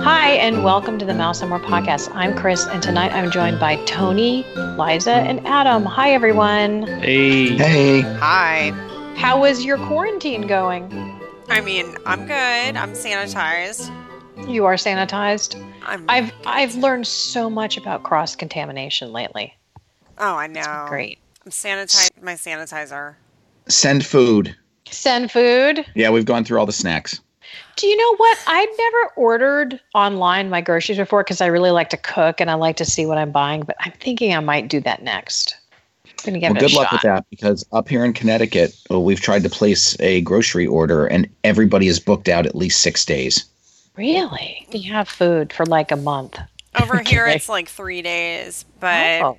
Hi, and welcome to the Mouse and More podcast. I'm Chris, and tonight I'm joined by Tony, Liza, and Adam. Hi, everyone. Hey. Hey. Hi. How was your quarantine going? I mean, I'm good. I'm sanitized. You are sanitized. I'm I've I've learned so much about cross contamination lately. Oh, I know. Great. I'm sanitized my sanitizer. Send food. Send food. Yeah, we've gone through all the snacks. Do you know what? I've never ordered online my groceries before because I really like to cook and I like to see what I'm buying. But I'm thinking I might do that next. I'm gonna give Well, good a luck shot. with that because up here in Connecticut, well, we've tried to place a grocery order and everybody is booked out at least six days. Really? You have food for like a month. Over here Okay. it's like 3 days, but Oh.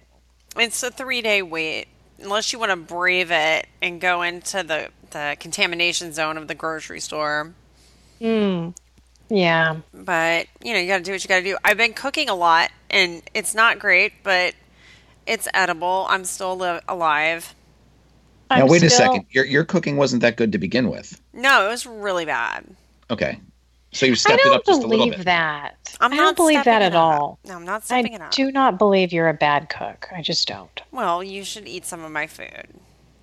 it's a 3-day wait unless you want to brave it and go into the the contamination zone of the grocery store. Hmm. Yeah. But, you know, you got to do what you got to do. I've been cooking a lot and it's not great, but it's edible. I'm still li- alive. now, I'm wait a second. Your your cooking wasn't that good to begin with. No, it was really bad. Okay, so you I stepped it up just a little bit. I don't believe that. I'm I not don't believe that at all. No, I'm not I it up. do not believe you're a bad cook. I just don't. Well, you should eat some of my food.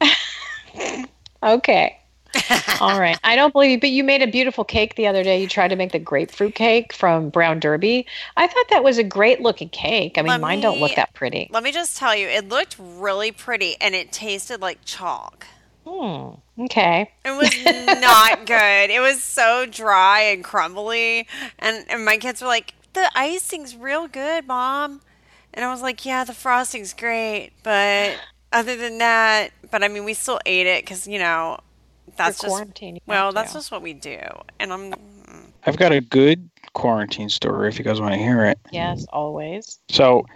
Okay. All right. I don't believe you, but you made a beautiful cake the other day. You tried to make the grapefruit cake from Brown Derby. I thought that was a great looking cake. I mean, Let mine don't look that pretty. Let me just tell you, it looked really pretty and it tasted like chalk. Hmm. Okay. It was not good. It was so dry and crumbly. And, and my kids were like, the icing's real good, mom. And I was like, yeah, the frosting's great. But other than that, but I mean, we still ate it because, you know, that's You're just, well, that's to. just what we do. And I'm, I've got a good quarantine story if you guys want to hear it. Yes, always. So,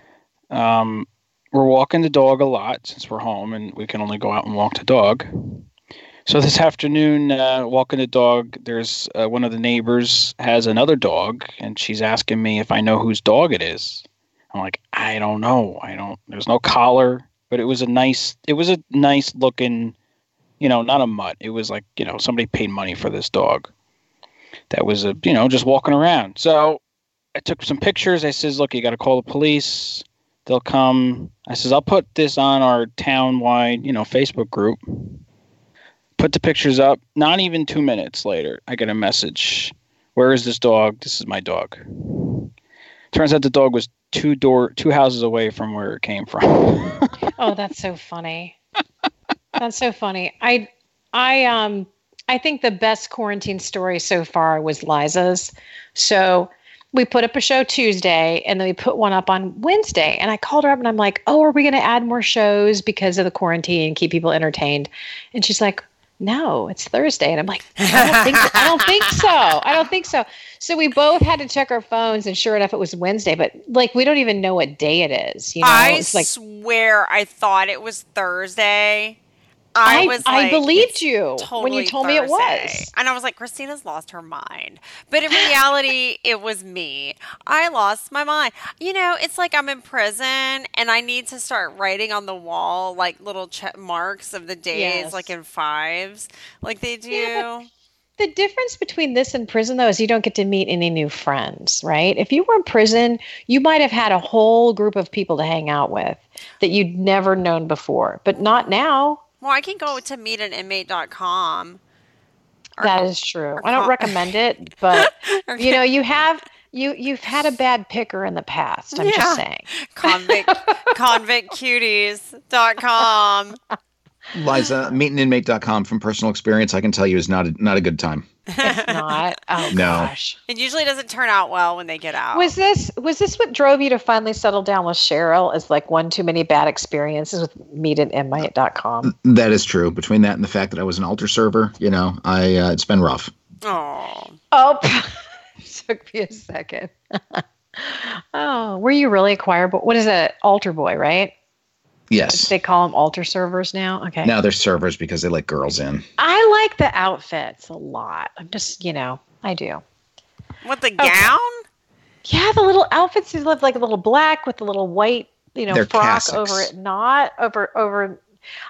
um, we're walking the dog a lot since we're home and we can only go out and walk the dog. So this afternoon, uh, walking the dog, there's uh, one of the neighbors has another dog, and she's asking me if I know whose dog it is. I'm like, I don't know. I don't. There's no collar, but it was a nice. It was a nice looking, you know, not a mutt. It was like you know somebody paid money for this dog. That was a you know just walking around. So I took some pictures. I says, look, you got to call the police. They'll come. I says, I'll put this on our town-wide, you know, Facebook group. Put the pictures up. Not even two minutes later, I get a message. Where is this dog? This is my dog. Turns out the dog was two door, two houses away from where it came from. Oh, that's so funny. that's so funny. I I um I think the best quarantine story so far was Liza's. So we put up a show Tuesday and then we put one up on Wednesday. And I called her up and I'm like, Oh, are we gonna add more shows because of the quarantine and keep people entertained? And she's like, No, it's Thursday. And I'm like, I don't think I don't think so. I don't think so. So we both had to check our phones and sure enough it was Wednesday, but like we don't even know what day it is. You know, I it's like swear I thought it was Thursday. I, I, was I like, believed you when you told me it was. And I was like, Christina's lost her mind. But in reality, it was me. I lost my mind. You know, it's like I'm in prison and I need to start writing on the wall like little check marks of the days, Yes. like in fives, like they do. Yeah, The difference between this and prison, though, is you don't get to meet any new friends, right? If you were in prison, you might have had a whole group of people to hang out with that you'd never known before, but not now. Well, I can go to meetaninmate.com. Or- that is true. I don't recommend it, but or you know, you have you you've had a bad picker in the past. I'm Yeah. just saying. convict convictcuties.com. Liza, meetinginmate.com from personal experience, I can tell you is not a, not a good time. It's not. Oh No. gosh. It usually doesn't turn out well when they get out. Was this was this what drove you to finally settle down with Cheryl as like one too many bad experiences with meetinmate.com? That is true. Between that and the fact that I was an altar server, you know, I uh, it's been rough. oh, Oh, took me a second. oh, were you really a choir boy? What is it? Altar boy, right? Yes. They call them altar servers now. Okay. Now they're servers because they let girls in. I like the outfits a lot. I'm just, you know, I do. what the gown? Yeah, the little outfits. They look like a little black with a little white, you know, They're frock cassocks. over it, not over over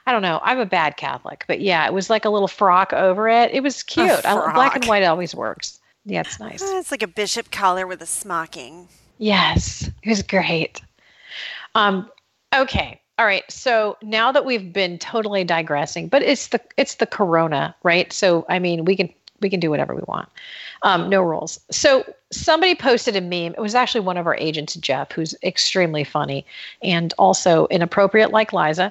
I don't know. I'm a bad Catholic, but yeah, it was like a little frock over it. It was cute. I, black and white always works. Yeah, it's nice. Uh, It's like a bishop collar with a smocking. Yes, it was great. Um, okay, all right. So now that we've been totally digressing, but it's the it's the Corona, right? So I mean, we can we can do whatever we want. Um, no rules. So somebody posted a meme. It was actually one of our agents, Jeff, who's extremely funny and also inappropriate, like Liza.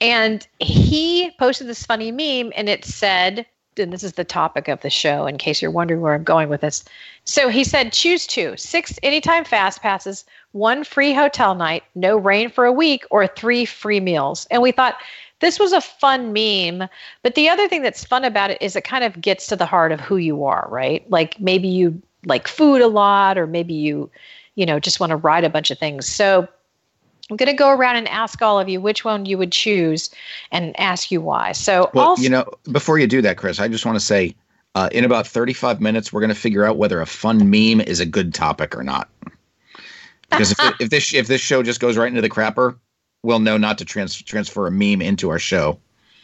And he posted this funny meme, and it said, and this is the topic of the show, in case you're wondering where I'm going with this. So he said, choose two six anytime fast passes, one free hotel night, no rain for a week, or three free meals. And we thought this was a fun meme. But the other thing that's fun about it is it kind of gets to the heart of who you are, right? Like maybe you like food a lot, or maybe you, you know, just want to ride a bunch of things. So I'm going to go around and ask all of you which one you would choose and ask you why. So, Well, also, you know, before you do that, Chris, I just want to say, uh, in about 35 minutes, we're going to figure out whether a fun meme is a good topic or not. Because if, if this if this show just goes right into the crapper, we'll know not to trans- transfer a meme into our show.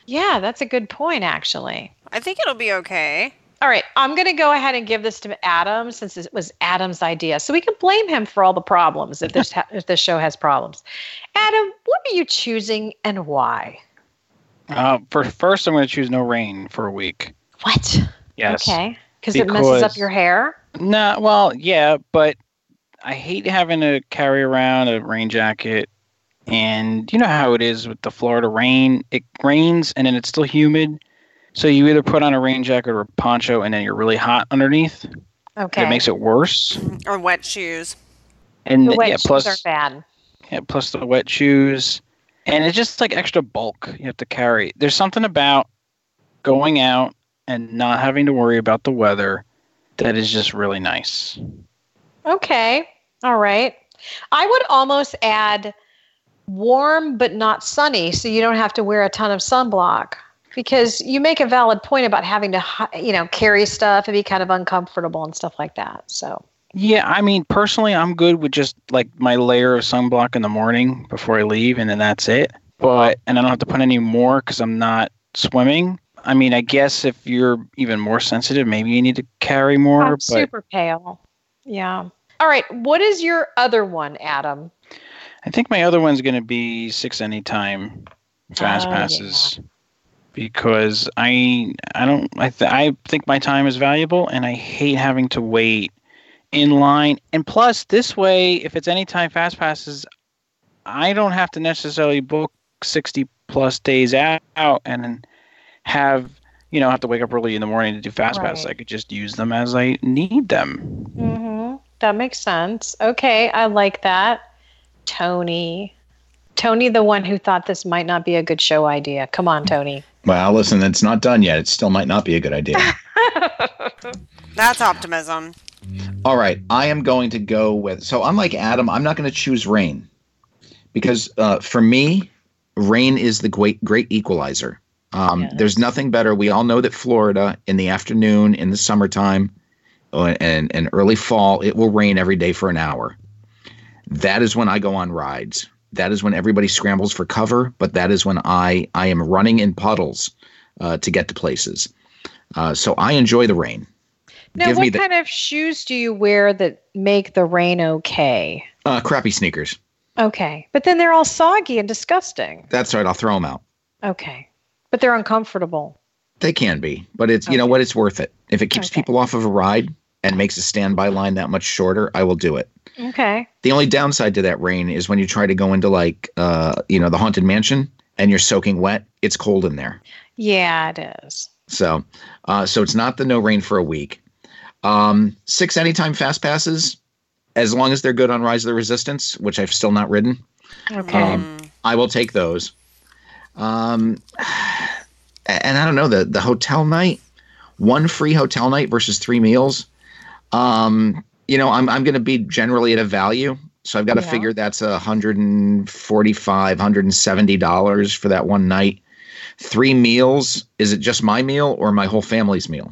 yeah, that's a good point, actually. I think it'll be okay. All right, I'm going to go ahead and give this to Adam since it was Adam's idea, so we can blame him for all the problems if this ha- if this show has problems. Adam, what are you choosing and why? Uh, for first, I'm going to choose no rain for a week. What? Yes. Okay, because it messes up your hair. Nah, well, yeah, but I hate having to carry around a rain jacket. And you know how it is with the Florida rain. It rains and then it's still humid. So you either put on a rain jacket or a poncho and then you're really hot underneath. Okay, It makes it worse. Or wet shoes. And the wet yeah, shoes plus are bad. yeah, plus the wet shoes. And it's just like extra bulk you have to carry. There's something about going out and not having to worry about the weather that is just really nice. Okay. All right. I would almost add warm but not sunny so you don't have to wear a ton of sunblock because you make a valid point about having to you know carry stuff and be kind of uncomfortable and stuff like that. So, Yeah, I mean, personally, I'm good with just like my layer of sunblock in the morning before I leave, and then that's it. But and I don't have to put any more because I'm not swimming. I mean, I guess if you're even more sensitive, maybe you need to carry more. I'm but super pale. Yeah. All right, what is your other one, Adam? I think my other one's going to be six anytime fast Oh, passes because I I don't I th- I think my time is valuable and I hate having to wait in line. And plus, this way, if it's any time fast passes, I don't have to necessarily book sixty plus days out and have you know have to wake up early in the morning to do fast passes. I could just use them as I need them. Mm-hmm. That makes sense. Okay, I like that. Tony. Tony, the one who thought this might not be a good show idea. Come on, Tony. Well, listen, it's not done yet. It still might not be a good idea. That's optimism. All right, I am going to go with. So, unlike Adam, I'm not going to choose rain because uh, for me, rain is the great great equalizer. Um, Yes. There's nothing better. We all know that Florida in the afternoon, in the summertime, uh, and and early fall, it will rain every day for an hour. That is when I go on rides. That is when everybody scrambles for cover. But that is when I I am running in puddles uh, to get to places. Uh, so I enjoy the rain. Now, Give what the kind of shoes do you wear that make the rain okay? uh, crappy sneakers. Okay, but then they're all soggy and disgusting. That's right. I'll throw them out. Okay, but they're uncomfortable. They can be, but it's you know what? It's worth it. If it keeps Okay. people off of a ride and makes a standby line that much shorter, I will do it. Okay. The only downside to that rain is when you try to go into like uh, you know the haunted mansion and you're soaking wet. It's cold in there, Yeah, it is. so uh, so it's not the no rain for a week. Um, six anytime fast passes, as long as they're good on Rise of the Resistance, which I've still not ridden. Okay. Um, I will take those. Um, and I don't know the the hotel night, one free hotel night versus three meals. Um, you know, I'm I'm going to be generally at a value, so I've got to Yeah. figure that's a hundred and forty five, hundred and seventy dollars for that one night. Three meals. Is it just my meal or my whole family's meal?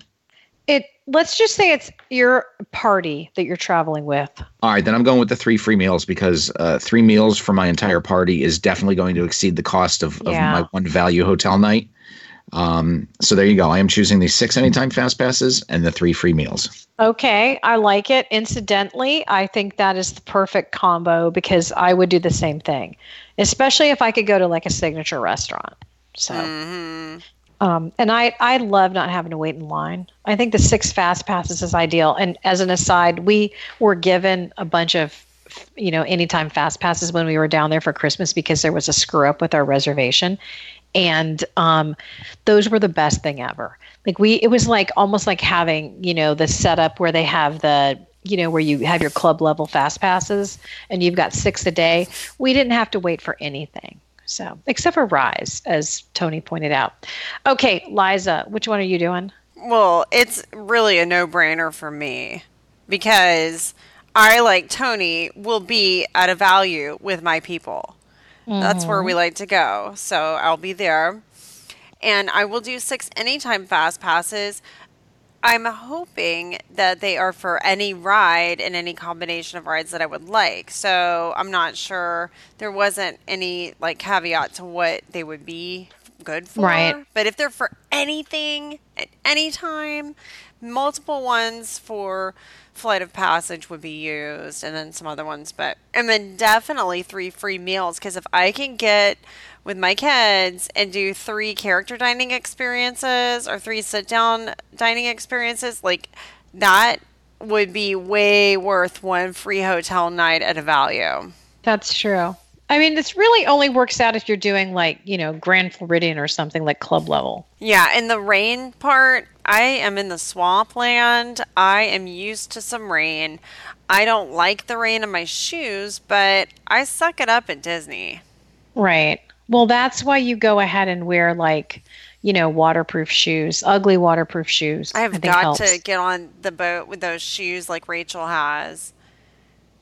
it let's just say it's your party that you're traveling with. All right, then I'm going with the three free meals because uh, three meals for my entire party is definitely going to exceed the cost of, of Yeah. my one value hotel night. Um, so there you go. I am choosing the six anytime fast passes and the three free meals. Okay, I like it. Incidentally, I think that is the perfect combo because I would do the same thing, especially if I could go to like a signature restaurant. So, hmm um, and I I love not having to wait in line. I think the six fast passes is ideal. And as an aside, we were given a bunch of you know anytime fast passes when we were down there for Christmas because there was a screw up with our reservation, and um, those were the best thing ever. Like we, it was like almost like having you know the setup where they have the you know where you have your club level fast passes and you've got six a day. We didn't have to wait for anything. So, except for Rise, as Tony pointed out. Okay, Liza, which one are you doing? Well, it's really a no brainer for me because I, like Tony, will be at a value with my people. That's where mm-hmm. we like to go. So I'll be there. And I will do six anytime fast passes. I'm hoping that they are for any ride and any combination of rides that I would like. So I'm not sure. There wasn't any like caveat to what they would be good for. Right. But if they're for anything at any time, multiple ones for flight of passage would be used and then some other ones but and then definitely three free meals because if i can get with my kids and do three character dining experiences or three sit down dining experiences like that would be way worth one free hotel night at a value That's true. I mean, this really only works out if you're doing like, you know, Grand Floridian or something like club level. Yeah, and the rain part, I am in the swampland. I am used to some rain. I don't like the rain in my shoes, but I suck it up at Disney. Right. Well, that's why you go ahead and wear like, you know, waterproof shoes, ugly waterproof shoes. I have think got helps. to get on the boat with those shoes like Rachel has.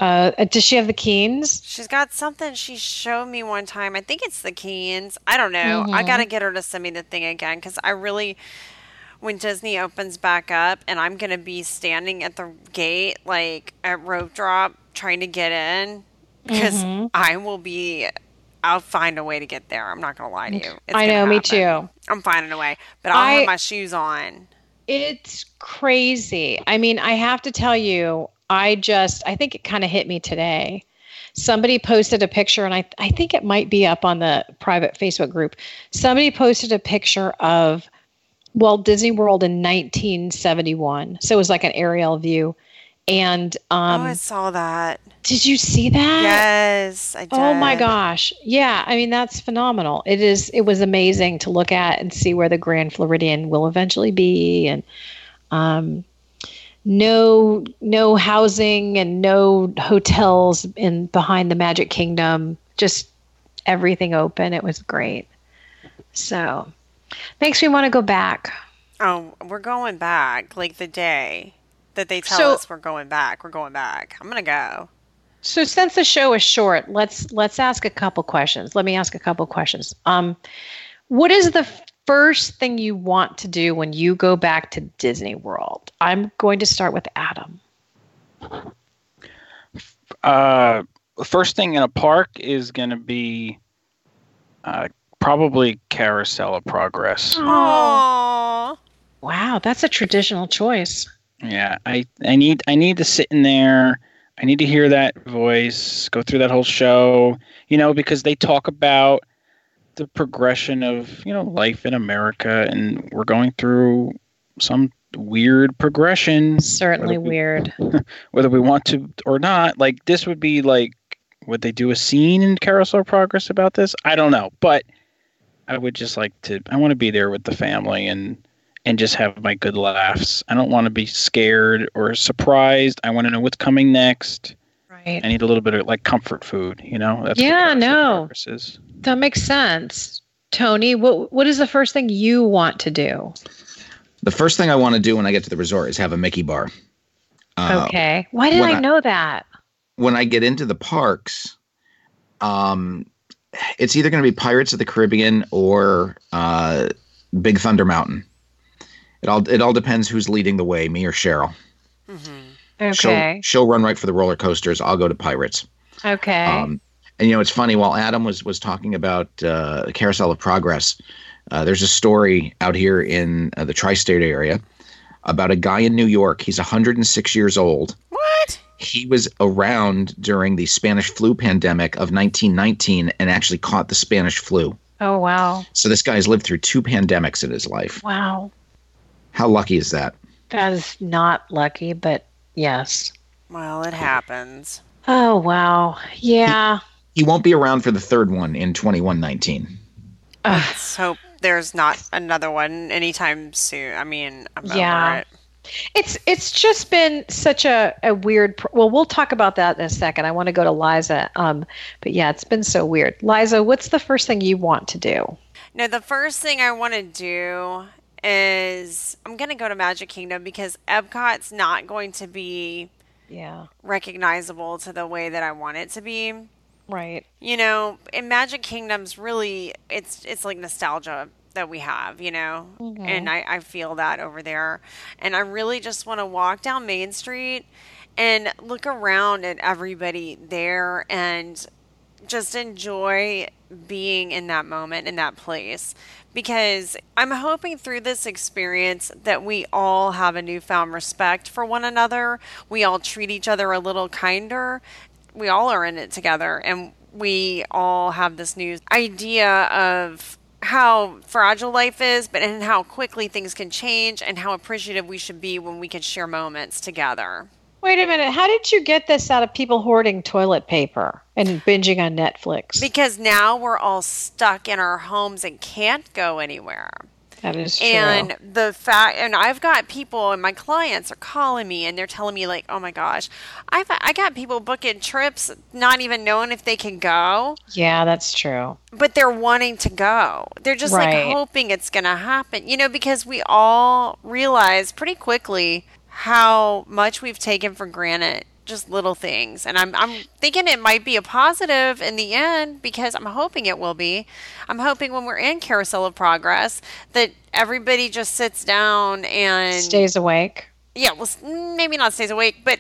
Uh, does she have the Keens? She's got something she showed me one time. I think it's the Keens. I don't know. Mm-hmm. I got to get her to send me the thing again because I really, when Disney opens back up and I'm going to be standing at the gate, like at rope drop, trying to get in because Mm-hmm. I will be. I'll find a way to get there. I'm not going to lie to you. It's I know, me too. I'm finding a way, but I'll I- have my shoes on. It's crazy. I mean, I have to tell you, I just, I think it kind of hit me today. Somebody posted a picture, and I, I think it might be up on the private Facebook group. Somebody posted a picture of Walt Disney World in 1971. So it was like an aerial view. And um, oh, I saw that. did you see that? Yes, I did. Oh my gosh. Yeah, I mean that's phenomenal. It is it was amazing to look at and see where the Grand Floridian will eventually be and um no no housing and no hotels in behind the Magic Kingdom. Just everything open. It was great. So makes me want to go back. Oh, we're going back. Like the day that they tell So- us we're going back, we're going back. I'm gonna go. So since the show is short, let's let's ask a couple questions. Let me ask a couple questions. Um, what is the first thing you want to do when you go back to Disney World? I'm going to start with Adam. Uh, first thing in a park is going to be uh, probably Carousel of Progress. Aww. Wow, that's a traditional choice. Yeah, I, I need I need to sit in there. I need to hear that voice, go through that whole show, you know, because they talk about the progression of, you know, life in America and we're going through some weird progression. Certainly whether we- weird. whether we want to or not. Like this would be like would they do a scene in Carousel of Progress about this? I don't know, but I would just like to. I want to be there with the family and and just have my good laughs. I don't want to be scared or surprised. I want to know what's coming next. Right. I need a little bit of like comfort food, you know. That's Yeah, no. Progress. That makes sense. Tony, what what is the first thing you want to do? The first thing I want to do when I get to the resort is have a Mickey bar. Uh, okay. Why did I I- know that? When I get into the parks, um, it's either going to be Pirates of the Caribbean or uh, Big Thunder Mountain. It all it all depends who's leading the way, me or Cheryl. Okay. She'll she'll run right for the roller coasters. I'll go to Pirates. okay. Um, and you know, it's funny. While Adam was was talking about uh, Carousel of Progress, uh, there's a story out here in uh, the tri-state area about a guy in New York. He's 106 years old. What? He was around during the Spanish flu pandemic of 1919 and actually caught the Spanish flu. oh wow. So this guy's lived through two pandemics in his life. Wow. How lucky is that? That is not lucky, but yes. Well, it happens. Oh wow. Yeah. He won't be around for the third one in 2119. Ugh. Let's hope there's not another one anytime soon. I mean, I'm Yeah. over it. It's it's just been such a, a weird. Pr- well, we'll talk about that in a second. I want to go to Liza. Um, but yeah, it's been so weird. Liza, what's the first thing you want to do? No, the first thing I want to do is I'm going to go to Magic Kingdom because Epcot's not going to be Yeah. recognizable to the way that I want it to be. Right. You know, in Magic Kingdom's really it's it's like nostalgia that we have, you know? And mm-hmm. I, I feel that over there. And I really just want to walk down Main Street and look around at everybody there and just enjoy being in that moment in that place because I'm hoping through this experience that we all have a newfound respect for one another. We all treat each other a little kinder. We all are in it together and we all have this new idea of how fragile life is, but and how quickly things can change and how appreciative we should be when we can share moments together. Wait a minute. How did you get this out of people hoarding toilet paper and binging on Netflix? Because now we're all stuck in our homes and can't go anywhere. That is true. And the fact, and I've got people, and my clients are calling me, and they're telling me like, "Oh my gosh, I've I got people booking trips, not even knowing if they can go, yeah, that's true. but they're wanting to go. They're just like hoping it's gonna happen, you know, because we all realize pretty quickly how much we've taken for granted." Just little things, and I'm I'm thinking it might be a positive in the end because I'm hoping it will be. I'm hoping when we're in Carousel of Progress that everybody just sits down and Stays awake. yeah, well, maybe not stays awake, but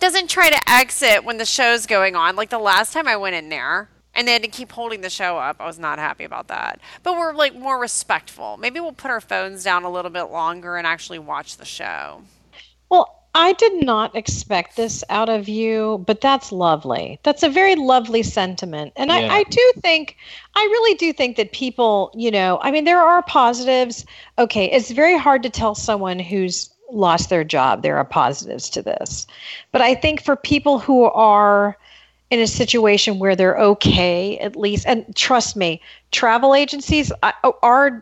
doesn't try to exit when the show's going on. Like the last time I went in there and they had to keep holding the show up, I was not happy about that. But we're like more respectful. Maybe we'll put our phones down a little bit longer and actually watch the show. Well, I did not expect this out of you, but that's lovely. That's a very lovely sentiment. And Yeah. I, I do think, I really do think that people, you know, I mean, there are positives. Okay, it's very hard to tell someone who's lost their job. There are positives to this. But I think for people who are in a situation where they're okay, at least, and trust me, travel agencies are oh,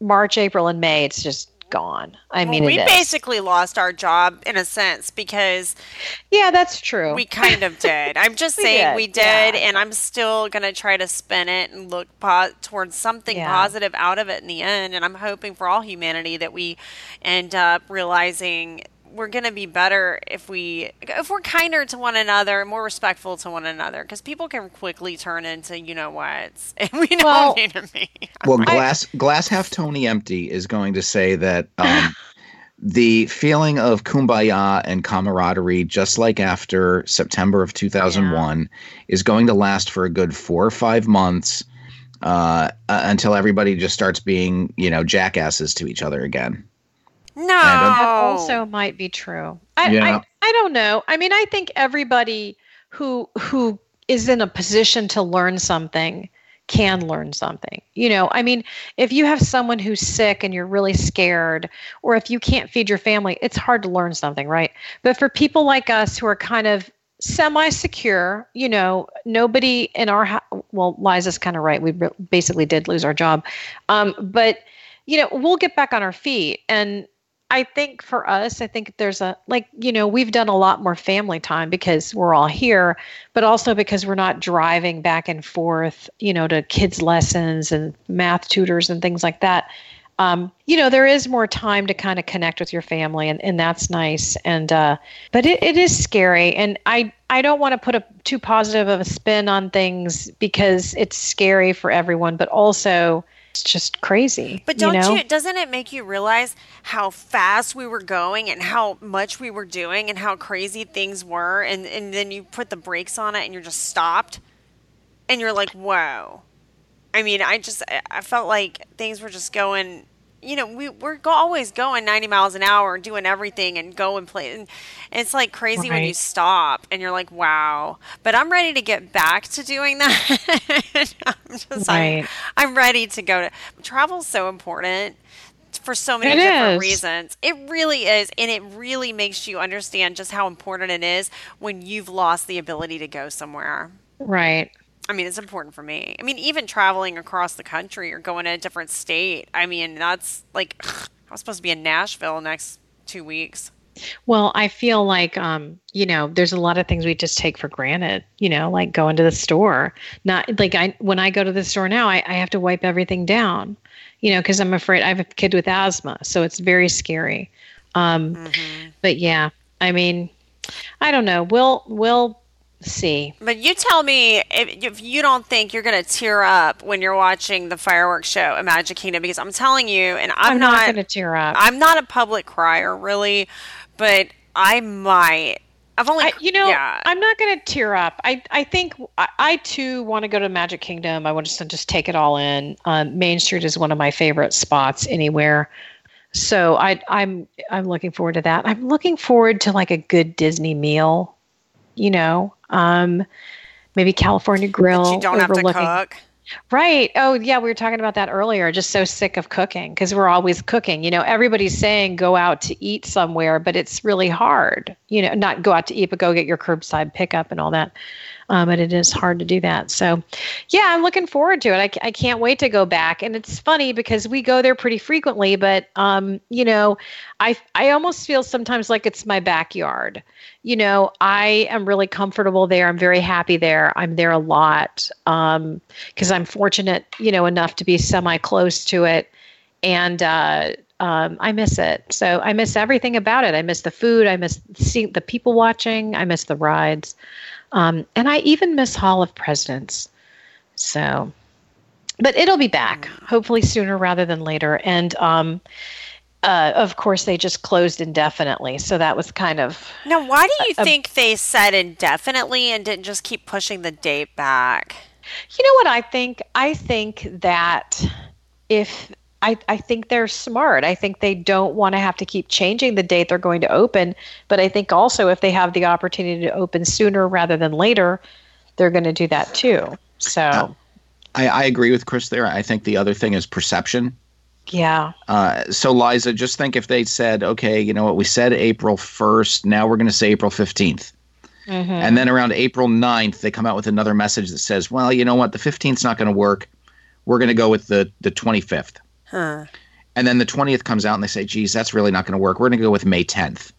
March, April, and May, it's just gone. I mean, we it is. basically lost our job in a sense because Yeah, that's true. we kind of did. I'm just We saying did, we did, yeah. and I'm still going to try to spin it and look po- towards something Yeah. positive out of it in the end. And I'm hoping for all humanity that we end up realizing we're going to be better if we if we're kinder to one another, more respectful to one another, because people can quickly turn into you know what, and we know Well- what I mean. Well, glass glass half Tony empty is going to say that um, the feeling of kumbaya and camaraderie, just like after September of 2001, is going to last for a good four or five months uh, uh, until everybody just starts being, you know, jackasses to each other again. No, that also might be true. I, Yeah. I I don't know. I mean, I think everybody who who is in a position to learn something can learn something. You know, I mean, if you have someone who's sick and you're really scared or if you can't feed your family, it's hard to learn something, right? But for people like us who are kind of semi-secure, you know, nobody in our hou- well, Liza's kind of right. We basically did lose our job. Um, but you know, we'll get back on our feet and I think for us, I think there's a like, you know, we've done a lot more family time because we're all here, but also because we're not driving back and forth, you know, to kids' lessons and math tutors and things like that. Um, you know, there is more time to kind of connect with your family and, and that's nice. And uh, but it, it is scary. And I I don't want to put a too positive of a spin on things because it's scary for everyone, but also it's just crazy. But don't you, know? you, doesn't it make you realize how fast we were going and how much we were doing and how crazy things were and, and then you put the brakes on it and you're just stopped and you're like, whoa. I mean, I just I- I felt like things were just going you know, we we're go- always going 90 miles an hour, doing everything and going play. And it's like crazy when you stop and you're like, wow. But I'm ready to get back to doing that. I'm just, Right. I'm, I'm ready to go to travel's so important for so many It different is. reasons. It really is. And it really makes you understand just how important it is when you've lost the ability to go somewhere. right. I mean, it's important for me. I mean, even traveling across the country or going to a different state. I mean, that's like, I was supposed to be in Nashville next two weeks. Well, I feel like um, you know, there's a lot of things we just take for granted, you know, like going to the store. Not like I when I go to the store now, I, I have to wipe everything down, you know, because I'm afraid I have a kid with asthma, so it's very scary. Um, but yeah, I mean, I don't know. We'll we'll see. But you tell me if, if you don't think you're going to tear up when you're watching the fireworks show at Magic Kingdom, because I'm telling you, and I'm, I'm, not, not, going to tear up. I'm not a public crier, really, but I might. I've only, I, you know, yeah. I'm not going to tear up. I, I think I, I too want to go to Magic Kingdom. I want to just take it all in. Um, Main Street is one of my favorite spots anywhere. So I, I'm I'm looking forward to that. I'm looking forward to like a good Disney meal. You know, um, maybe California Grill. But you don't have to cook. Right. Oh, yeah. We were talking about that earlier. Just so sick of cooking because we're always cooking. You know, everybody's saying go out to eat somewhere, but it's really hard. You know, not go out to eat, but go get your curbside pickup and all that. Um, and it is hard to do that. So, yeah, I'm looking forward to it. I, I can't wait to go back. And it's funny because we go there pretty frequently, but um, you know, I I almost feel sometimes like it's my backyard. You know, I am really comfortable there. I'm very happy there. I'm there a lot um, because I'm fortunate, you know, enough to be semi close to it, and uh, um, I miss it. So I miss everything about it. I miss the food. I miss seeing the people watching. I miss the rides, um, and I even miss Hall of Presidents. So, but it'll be back hopefully sooner rather than later. And um, uh, of course, they just closed indefinitely, so that was kind of Now, why do you Uh, think they said indefinitely and didn't just keep pushing the date back? You know what I think? I think that if I, I think they're smart. I think they don't want to have to keep changing the date they're going to open. But I think also if they have the opportunity to open sooner rather than later, they're going to do that too. So I, I agree with Chris there. I think the other thing is perception. yeah, Uh, so, Liza, just think if they said, okay, you know what, we said April 1st, now we're going to say April 15th. Mhm. And then around April 9th, they come out with another message that says, well, you know what, the 15th's not going to work. We're going to go with the, the 25th. Huh. And then the 20th comes out and they say, geez, that's really not going to work. We're going to go with May 10th.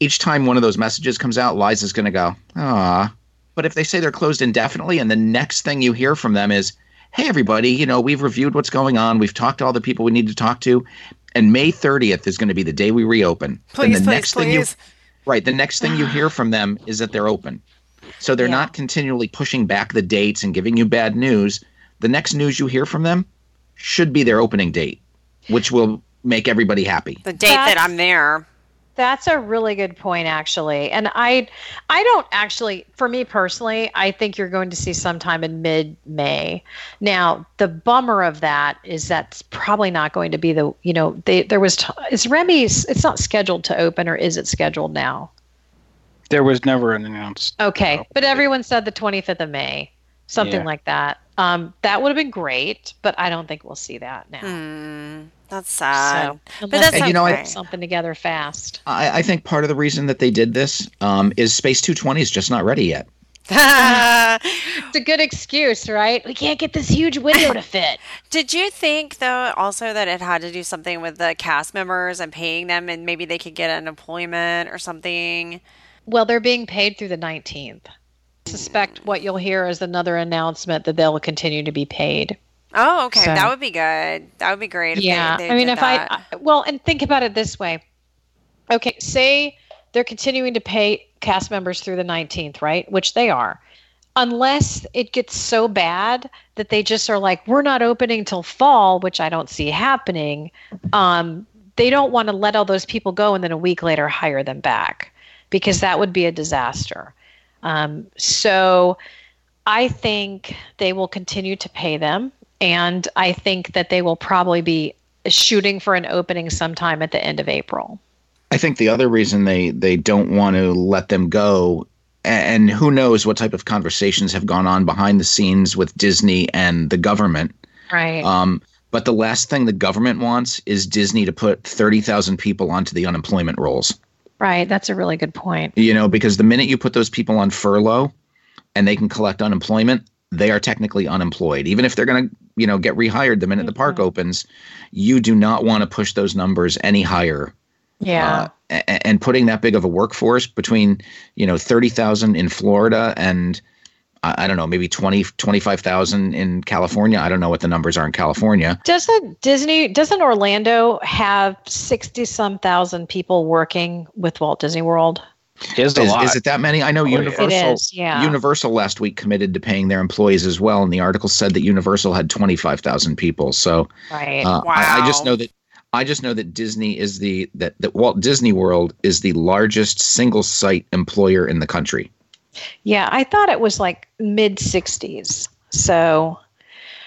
Each time one of those messages comes out, Liza's going to go, ah. But if they say they're closed indefinitely and the next thing you hear from them is, hey, everybody, you know, we've reviewed what's going on. We've talked to all the people we need to talk to. And May 30th is going to be the day we reopen. Please, the please, next thing you please. Right. The next thing you hear from them is that they're open. So they're Yeah. not continually pushing back the dates and giving you bad news. The next news you hear from them should be their opening date, which will make everybody happy. The date that I'm there. That's a really good point, actually. And I, I don't actually, for me personally, I think you're going to see sometime in mid-May. Now, the bummer of that is that's probably not going to be the, you know, they, there was, t- is Remy's, it's not scheduled to open, or is it scheduled now? There was never an announced. Okay, but everyone said the 25th of May, something Yeah. like that. Um, that would have been great, but I don't think we'll see that now. Hmm, that's sad. So, but that's you know, I- they okay. put something together fast. I, I think part of the reason that they did this um, is Space 220 is just not ready yet. It's a good excuse, right? We can't get this huge window to fit. Did you think though also that it had to do something with the cast members and paying them and maybe they could get an employment or something? Well, they're being paid through the 19th. Suspect what you'll hear is another announcement that they'll continue to be paid. Oh, okay. So- that would be good. That would be great. If yeah. They, they I mean, if. I, I, well, and think about it this way. Okay, say they're continuing to pay cast members through the 19th, right? Which they are. unless it gets so bad that they just are like, we're not opening till fall, which I don't see happening. Um, they don't want to let all those people go and then a week later hire them back because that would be a disaster. Um, so I think they will continue to pay them. And I think that they will probably be shooting for an opening sometime at the end of April. I think the other reason they they don't want to let them go and who knows what type of conversations have gone on behind the scenes with Disney and the government. Right. Um, but the last thing the government wants is Disney to put 30,000 people onto the unemployment rolls. Right. That's a really good point. You know, because the minute you put those people on furlough and they can collect unemployment, they are technically unemployed. Even if they're going to, you know, get rehired the minute mm-hmm. the park opens, you do not want to push those numbers any higher yeah. Uh, and putting that big of a workforce between, you know, 30,000 in Florida and I, I don't know, maybe 20, 25,000 in California. I don't know what the numbers are in California. Doesn't Disney, doesn't Orlando have 60 some thousand people working with Walt Disney World? Is, is, it that many? I know oh, Universal. yeah. Universal last week committed to paying their employees as well, and the article said that Universal had twenty five thousand people. So, right. Uh, wow. I, I, just know that I just know that Disney is the that, that Walt Disney World is the largest single site employer in the country. Yeah, I thought it was like mid 60s. So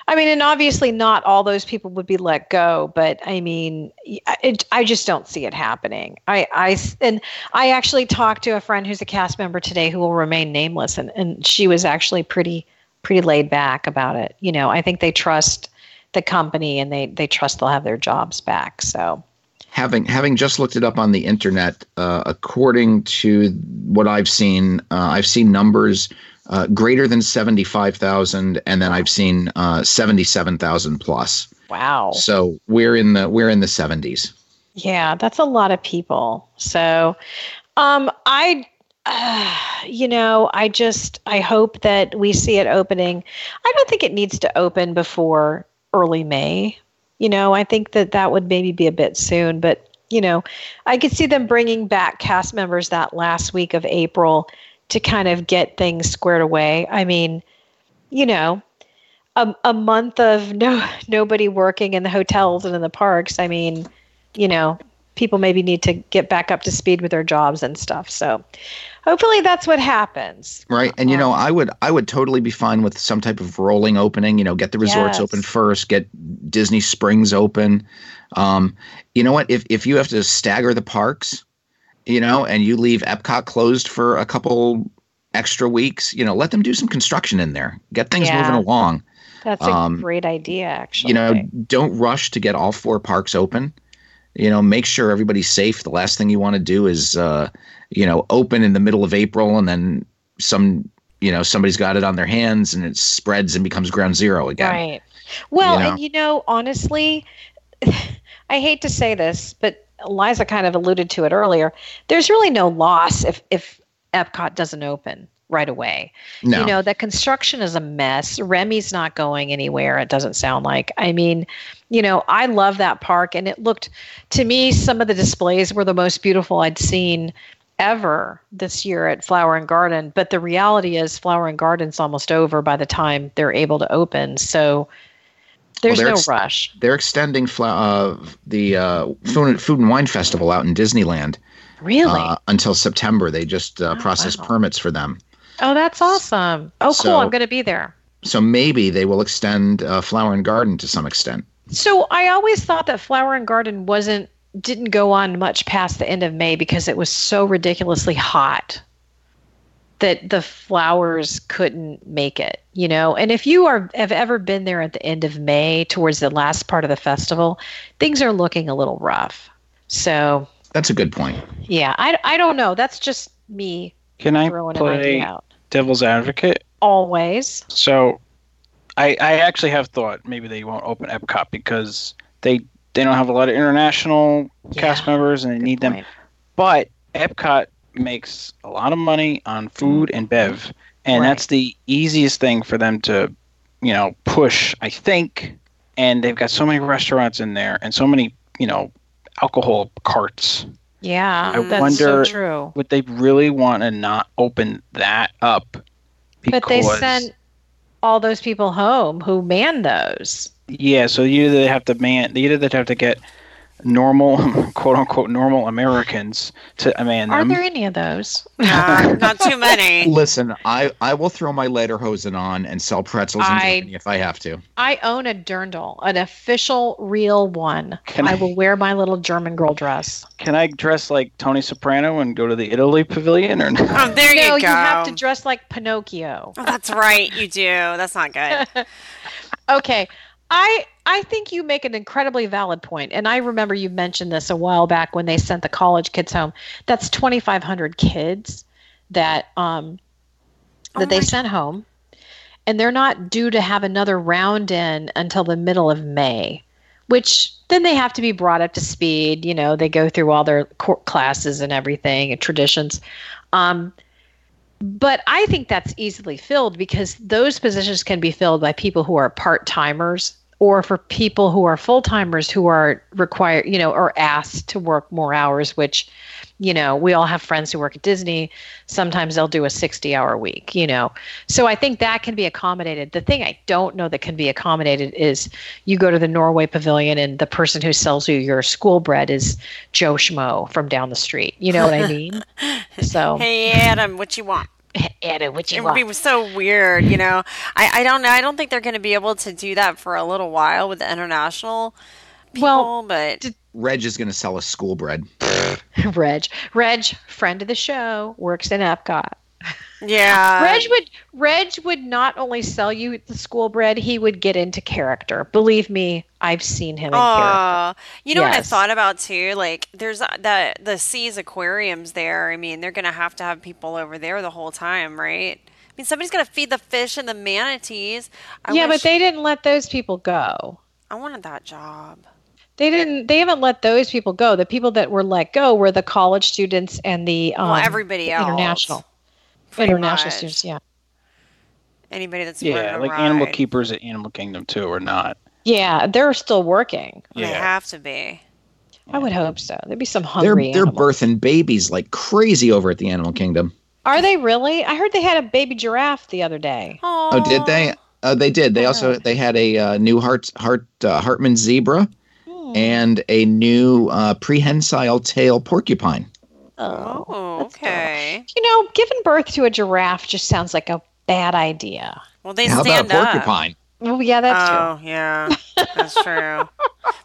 I mean, and obviously not all those people would be let go, but I mean, it, I just don't see it happening. I, I, and I actually talked to a friend who's a cast member today who will remain nameless, and, and she was actually pretty, pretty laid back about it. You know, I think they trust the company and they they trust they'll have their jobs back. So having having just looked it up on the internet, uh, according to what I've seen, uh, I've seen numbers uh, greater than seventy five thousand, and then I've seen uh, seventy seven thousand plus. Wow! So we're in the we're in the seventies. Yeah, that's a lot of people. So, um, I uh, you know, I just I hope that we see it opening. I don't think it needs to open before early May. You know, I think that that would maybe be a bit soon, but you know, I could see them bringing back cast members that last week of April to kind of get things squared away. I mean, you know, a, a month of no nobody working in the hotels and in the parks. I mean, you know, people maybe need to get back up to speed with their jobs and stuff. So hopefully that's what happens. Right. And you know, I would I would totally be fine with some type of rolling opening, you know, get the resorts yes. open first, get Disney Springs open. Um, you know what? If if you have to stagger the parks, you know, and you leave Epcot closed for a couple extra weeks, you know, let them do some construction in there. Get things yeah. moving along. That's a um, great idea, actually. You know, don't rush to get all four parks open. You know, make sure everybody's safe. The last thing you want to do is uh, you know, open in the middle of April and then some, you know, somebody's got it on their hands and it spreads and becomes ground zero again. Right. Well, you know? and you know, honestly, I hate to say this, but Liza kind of alluded to it earlier. There's really no loss if if Epcot doesn't open right away. No. You know, the construction is a mess. Remy's not going anywhere, it doesn't sound like. I mean, you know, I love that park and it looked to me some of the displays were the most beautiful I'd seen ever this year at Flower and Garden, but the reality is Flower and Garden's almost over by the time they're able to open. So there's well, no ex- rush. They're extending uh, the uh, food, food and Wine Festival out in Disneyland. Really? Uh, until September. They just uh, oh, process wow. permits for them. Oh, that's awesome. Oh, cool. So, I'm going to be there. So maybe they will extend uh, Flower and Garden to some extent. So I always thought that Flower and Garden wasn't didn't go on much past the end of May because it was so ridiculously hot that the flowers couldn't make it, you know. And if you are have ever been there at the end of May towards the last part of the festival, things are looking a little rough. So That's a good point. Yeah, I, I don't know. That's just me Can I play devil's advocate? Always. So I I actually have thought maybe they won't open Epcot because they they don't have a lot of international yeah, cast members and they need point. them. But Epcot makes a lot of money on food and bev, and right. that's the easiest thing for them to, you know, push. I think, and they've got so many restaurants in there and so many, you know, alcohol carts. Yeah, I that's wonder, so true. Would they really want to not open that up But they sent all those people home who manned those. Yeah, so you either have to man, you either have to get normal, quote unquote, normal Americans to man Are them. there any of those? Nah, not too many. Listen, I, I will throw my lederhosen on and sell pretzels in I- Germany if I have to. I own a dirndl, an official real one. Can I I- will wear my little German girl dress. Can I dress like Tony Soprano and go to the Italy Pavilion or not? Oh, there you go. no, you have to dress like Pinocchio. Oh, that's right, you do. That's not good. Okay. I I think you make an incredibly valid point, and I remember you mentioned this a while back when they sent the college kids home. That's twenty five hundred kids that um Oh that they my- sent home, and they're not due to have another round in until the middle of May, which then they have to be brought up to speed. You know, they go through all their court classes and everything and traditions. Um, but I think that's easily filled because those positions can be filled by people who are part timers or for people who are full timers who are required, you know, or asked to work more hours, which, you know, we all have friends who work at Disney. Sometimes they'll do a 60 hour week, you know. So I think that can be accommodated. The thing I don't know that can be accommodated is you go to the Norway Pavilion and the person who sells you your school bread is Joe Schmo from down the street. You know what I mean? So, Hey, Adam, what you want? Anna, what you It would be so weird, you know. I, I don't know. I don't think they're going to be able to do that for a little while with the international people. Well, but Reg is going to sell us school bread. Reg. Reg, friend of the show, works in Epcot. yeah, Reg would Reg would not only sell you the school bread, he would get into character. Believe me, I've seen him in character. Oh, you know what I thought about too? Like, there's the the Seas aquariums there. I mean, they're gonna have to have people over there the whole time, right? I mean, somebody's gonna feed the fish and the manatees. I yeah, wish- but they didn't let those people go. I wanted that job. They didn't. They haven't let those people go. The people that were let go were the college students and the um, Well, everybody else, international international much. students. Yeah, Anybody that's yeah, running a like animal keepers at Animal Kingdom too, or not. yeah, they're still working. They Yeah. have to be. I would hope so. There'd be some They're hungry. they're birthing babies like crazy over at the Animal Kingdom. Are they really? I heard they had a baby giraffe the other day. Oh, did they? Uh, they did. They also they had a uh, new Hart Hart uh, Hartmann zebra Hmm. and a new uh, prehensile tail porcupine. Oh, Oh, okay. You know, giving birth to a giraffe just sounds like a bad idea. Well, they How about stand a up. porcupine? Oh, yeah, that's true. oh, yeah, that's true.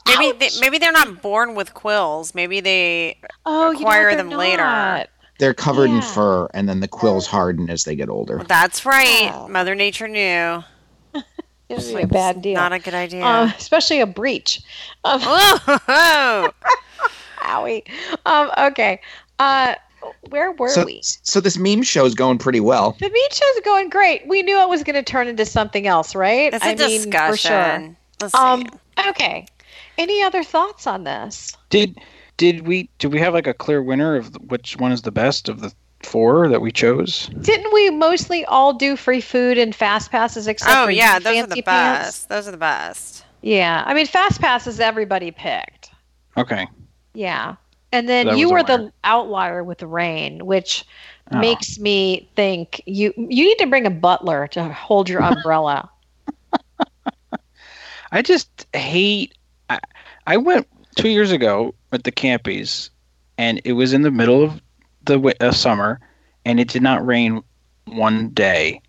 Maybe they, maybe they're not born with quills. Maybe they. Oh, you know what, acquire they're them later. They're covered in fur, and then the quills harden as they get older. That's right. Oh. Mother Nature knew. It would be a bad deal. Not a good idea. Um, especially a breech. Um, Whoa! owie. Um, okay. Uh, where were So, we? so this meme show is going pretty well. The meme show is going great. We knew it was going to turn into something else, right? It's a I mean, for sure. Let's see. Um, okay. Any other thoughts on this? Did did we did we have like a clear winner of which one is the best of the four that we chose? Didn't we mostly all do free food and fast passes except oh for yeah, you, those are the Pants? best. Those are the best. Yeah, I mean fast passes everybody picked. Okay. Yeah, and then That you were the outlier with the rain, which Oh. makes me think you you need to bring a butler to hold your umbrella. I just hate. I, I went two years ago with the campies, and it was in the middle of the uh, summer, and it did not rain one day,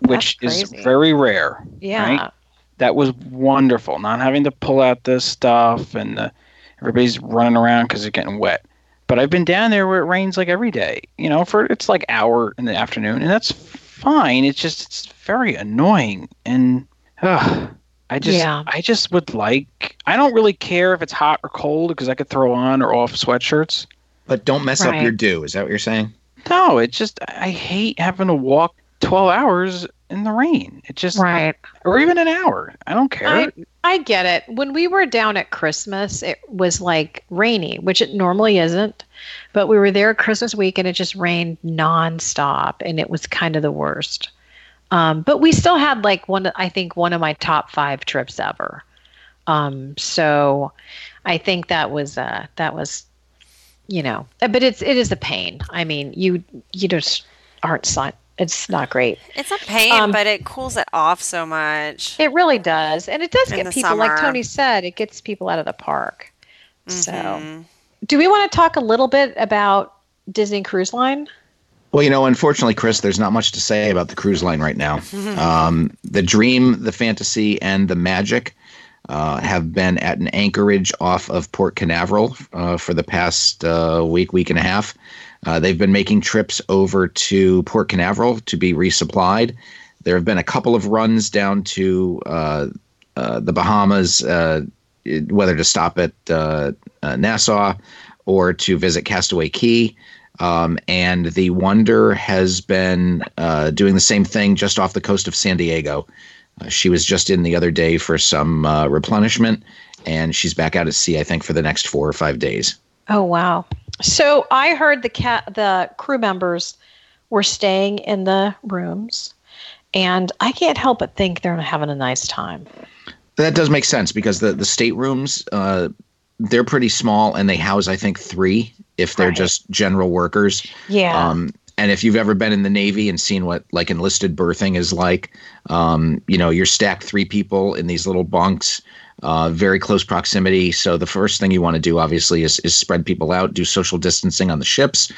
which is very rare. Yeah, Right? That was wonderful. Not having to pull out this stuff, and the, everybody's running around because they're getting wet. But I've been down there where it rains like every day. You know, for it's like hour in the afternoon, and that's fine. It's just it's very annoying, and uh, I just Yeah. I just would like. I don't really care if it's hot or cold because I could throw on or off sweatshirts. But don't mess up your do. Is that what you're saying? No, it's just I hate having to walk twelve hours in the rain. It just right. or even an hour. I don't care. I I get it. When we were down at Christmas, it was like rainy, which it normally isn't. But we were there Christmas week and it just rained nonstop and it was kind of the worst. Um, but we still had like one I think one of my top five trips ever. Um, so I think that was uh that was you know but it's it is a pain. I mean you you just aren't si- it's not great. It's a pain, Um, but it cools it off so much. It really does, and it does In get the people, like. Tony said, it gets people out of the park. So, Mhm. do we want to talk a little bit about Disney Cruise Line? Well, you know, unfortunately, Chris, there's not much to say about the cruise line right now. Um, the dream, the fantasy, and the magic uh, have been at an anchorage off of Port Canaveral uh, for the past uh, week, week and a half. Uh, they've been making trips over to Port Canaveral to be resupplied. There have been a couple of runs down to uh, uh, the Bahamas, uh, whether to stop at Nassau or to visit Castaway Cay. Um, and the Wonder has been doing the same thing just off the coast of San Diego. She was just in the other day for some replenishment, and she's back out at sea, I think, for the next four or five days. Oh wow! So I heard the cat, the crew members were staying in the rooms, and I can't help but think they're having a nice time. That does make sense because the, the staterooms, uh, they're pretty small, and they house, I think, three if they're Right. just general workers. Yeah. Um, and if you've ever been in the Navy and seen what like enlisted berthing is like, um, you know, you're stacked three people in these little bunks, uh, very close proximity. So the first thing you want to do, obviously, is, is spread people out, do social distancing on the ships,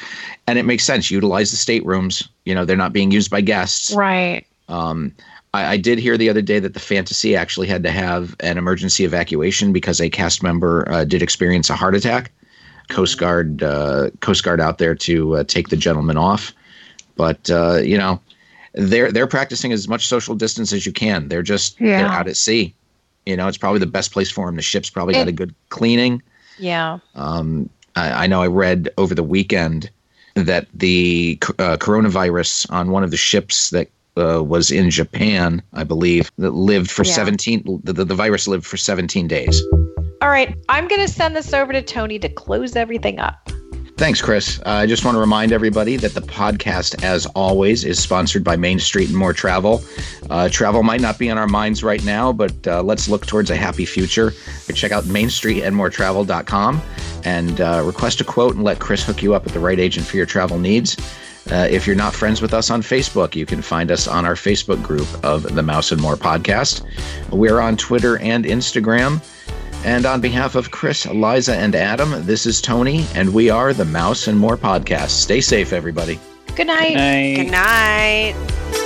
and it makes sense. Utilize the staterooms. You know, they're not being used by guests. right. Um, I, I did hear the other day that the Fantasy actually had to have an emergency evacuation because a cast member uh, did experience a heart attack. Coast Guard, uh, Coast Guard out there to uh, take the gentleman off, but uh, you know, they're they're practicing as much social distance as you can. They're just they're out at sea. You know, it's probably the best place for them. The ship's probably got a good cleaning. Yeah. Um, I, I know I read over the weekend that the uh, coronavirus on one of the ships that uh, was in Japan, I believe, that lived for Yeah. 17, the, the, the virus lived for 17 days. All right. I'm going to send this over to Tony to close everything up. Thanks, Chris. Uh, I just want to remind everybody that the podcast, as always, is sponsored by Main Street and More Travel. Uh, travel might not be on our minds right now, but uh, let's look towards a happy future. Check out mainstreetandmoretravel.com and uh, request a quote and let Chris hook you up with the right agent for your travel needs. Uh, if you're not friends with us on Facebook, you can find us on our Facebook group of the Mouse and More podcast. We're on Twitter and Instagram. And on behalf of Chris, Liza, and Adam, this is Tony, and we are the Mouse and More podcast. Stay safe, everybody. Good night. Night. Good night.